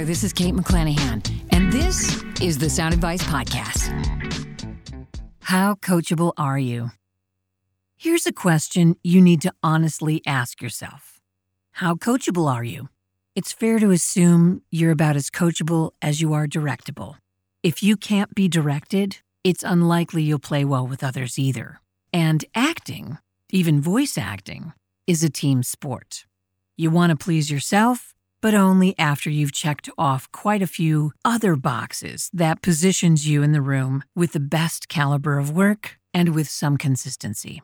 there. This is Kate McClanahan, and this is the Sound Advice Podcast. How coachable are you? Here's a question you need to honestly ask yourself How coachable are you? It's fair to assume you're about as coachable as you are directable. If you can't be directed, it's unlikely you'll play well with others either. And acting, even voice acting, is a team sport. You want to please yourself but only after you've checked off quite a few other boxes that positions you in the room with the best caliber of work and with some consistency.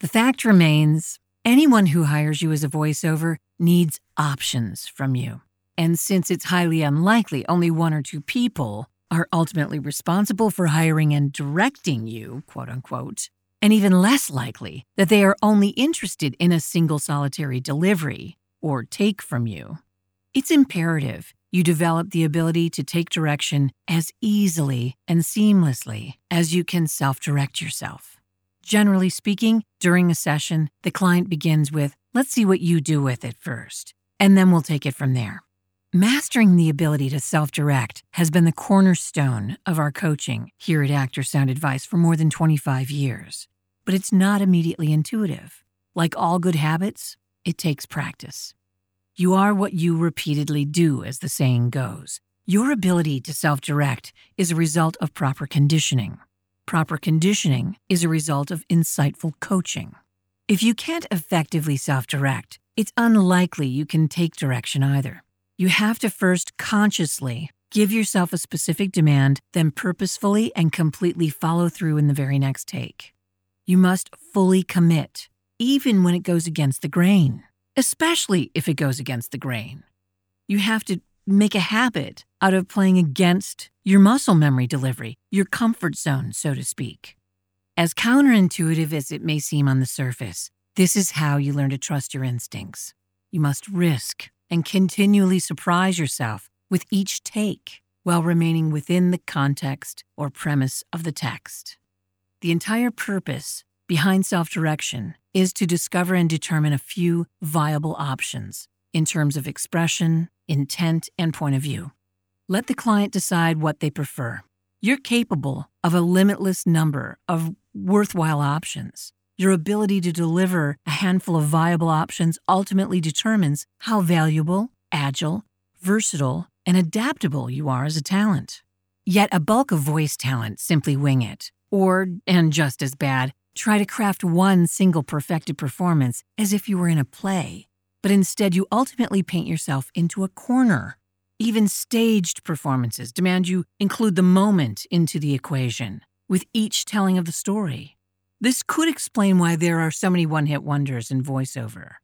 The fact remains anyone who hires you as a voiceover needs options from you. And since it's highly unlikely only one or two people are ultimately responsible for hiring and directing you, quote unquote, and even less likely that they are only interested in a single solitary delivery or take from you, it's imperative you develop the ability to take direction as easily and seamlessly as you can self direct yourself. Generally speaking, during a session, the client begins with, Let's see what you do with it first, and then we'll take it from there. Mastering the ability to self direct has been the cornerstone of our coaching here at Actor Sound Advice for more than 25 years. But it's not immediately intuitive. Like all good habits, it takes practice. You are what you repeatedly do, as the saying goes. Your ability to self direct is a result of proper conditioning. Proper conditioning is a result of insightful coaching. If you can't effectively self direct, it's unlikely you can take direction either. You have to first consciously give yourself a specific demand, then purposefully and completely follow through in the very next take. You must fully commit, even when it goes against the grain especially if it goes against the grain. You have to make a habit out of playing against your muscle memory delivery, your comfort zone, so to speak. As counterintuitive as it may seem on the surface, this is how you learn to trust your instincts. You must risk and continually surprise yourself with each take while remaining within the context or premise of the text. The entire purpose behind self direction is to discover and determine a few viable options in terms of expression, intent, and point of view. Let the client decide what they prefer. You're capable of a limitless number of worthwhile options. Your ability to deliver a handful of viable options ultimately determines how valuable, agile, versatile, and adaptable you are as a talent. Yet a bulk of voice talent simply wing it, or, and just as bad, try to craft one single perfected performance as if you were in a play, but instead you ultimately paint yourself into a corner. Even staged performances demand you include the moment into the equation, with each telling of the story. This could explain why there are so many one hit wonders in voiceover.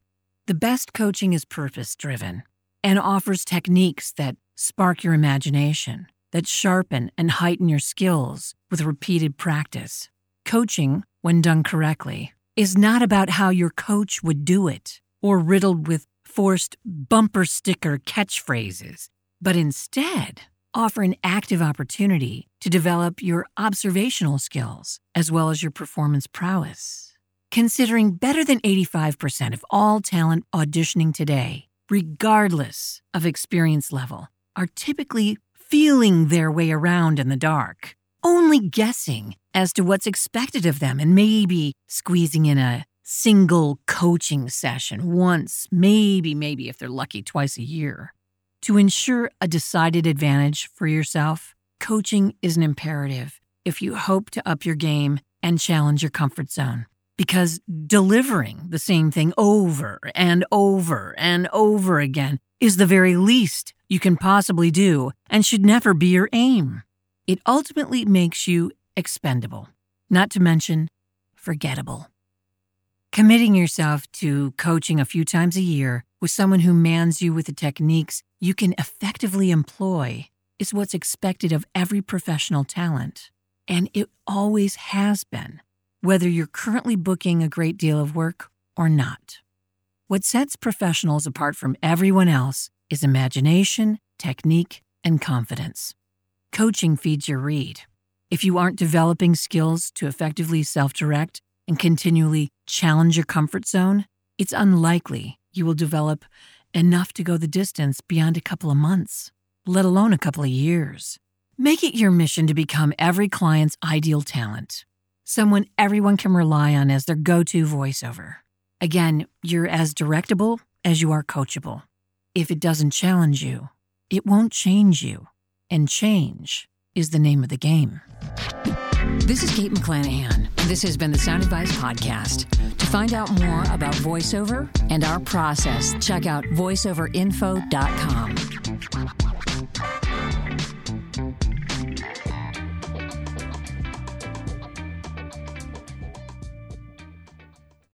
The best coaching is purpose driven and offers techniques that spark your imagination, that sharpen and heighten your skills with repeated practice. Coaching when done correctly, is not about how your coach would do it or riddled with forced bumper sticker catchphrases, but instead offer an active opportunity to develop your observational skills as well as your performance prowess. Considering better than 85% of all talent auditioning today, regardless of experience level, are typically feeling their way around in the dark, only guessing as to what's expected of them and maybe squeezing in a single coaching session once, maybe, maybe if they're lucky, twice a year. To ensure a decided advantage for yourself, coaching is an imperative if you hope to up your game and challenge your comfort zone. Because delivering the same thing over and over and over again is the very least you can possibly do and should never be your aim. It ultimately makes you expendable, not to mention forgettable. Committing yourself to coaching a few times a year with someone who mans you with the techniques you can effectively employ is what's expected of every professional talent. And it always has been, whether you're currently booking a great deal of work or not. What sets professionals apart from everyone else is imagination, technique, and confidence. Coaching feeds your read. If you aren't developing skills to effectively self direct and continually challenge your comfort zone, it's unlikely you will develop enough to go the distance beyond a couple of months. let alone a couple of years. Make it your mission to become every client's ideal talent, someone everyone can rely on as their go to voiceover. Again, you're as directable as you are coachable. If it doesn't challenge you, it won't change you. And change is the name of the game. This is Kate McClanahan. This has been the Sound Advice Podcast. To find out more about voiceover and our process, check out voiceoverinfo.com.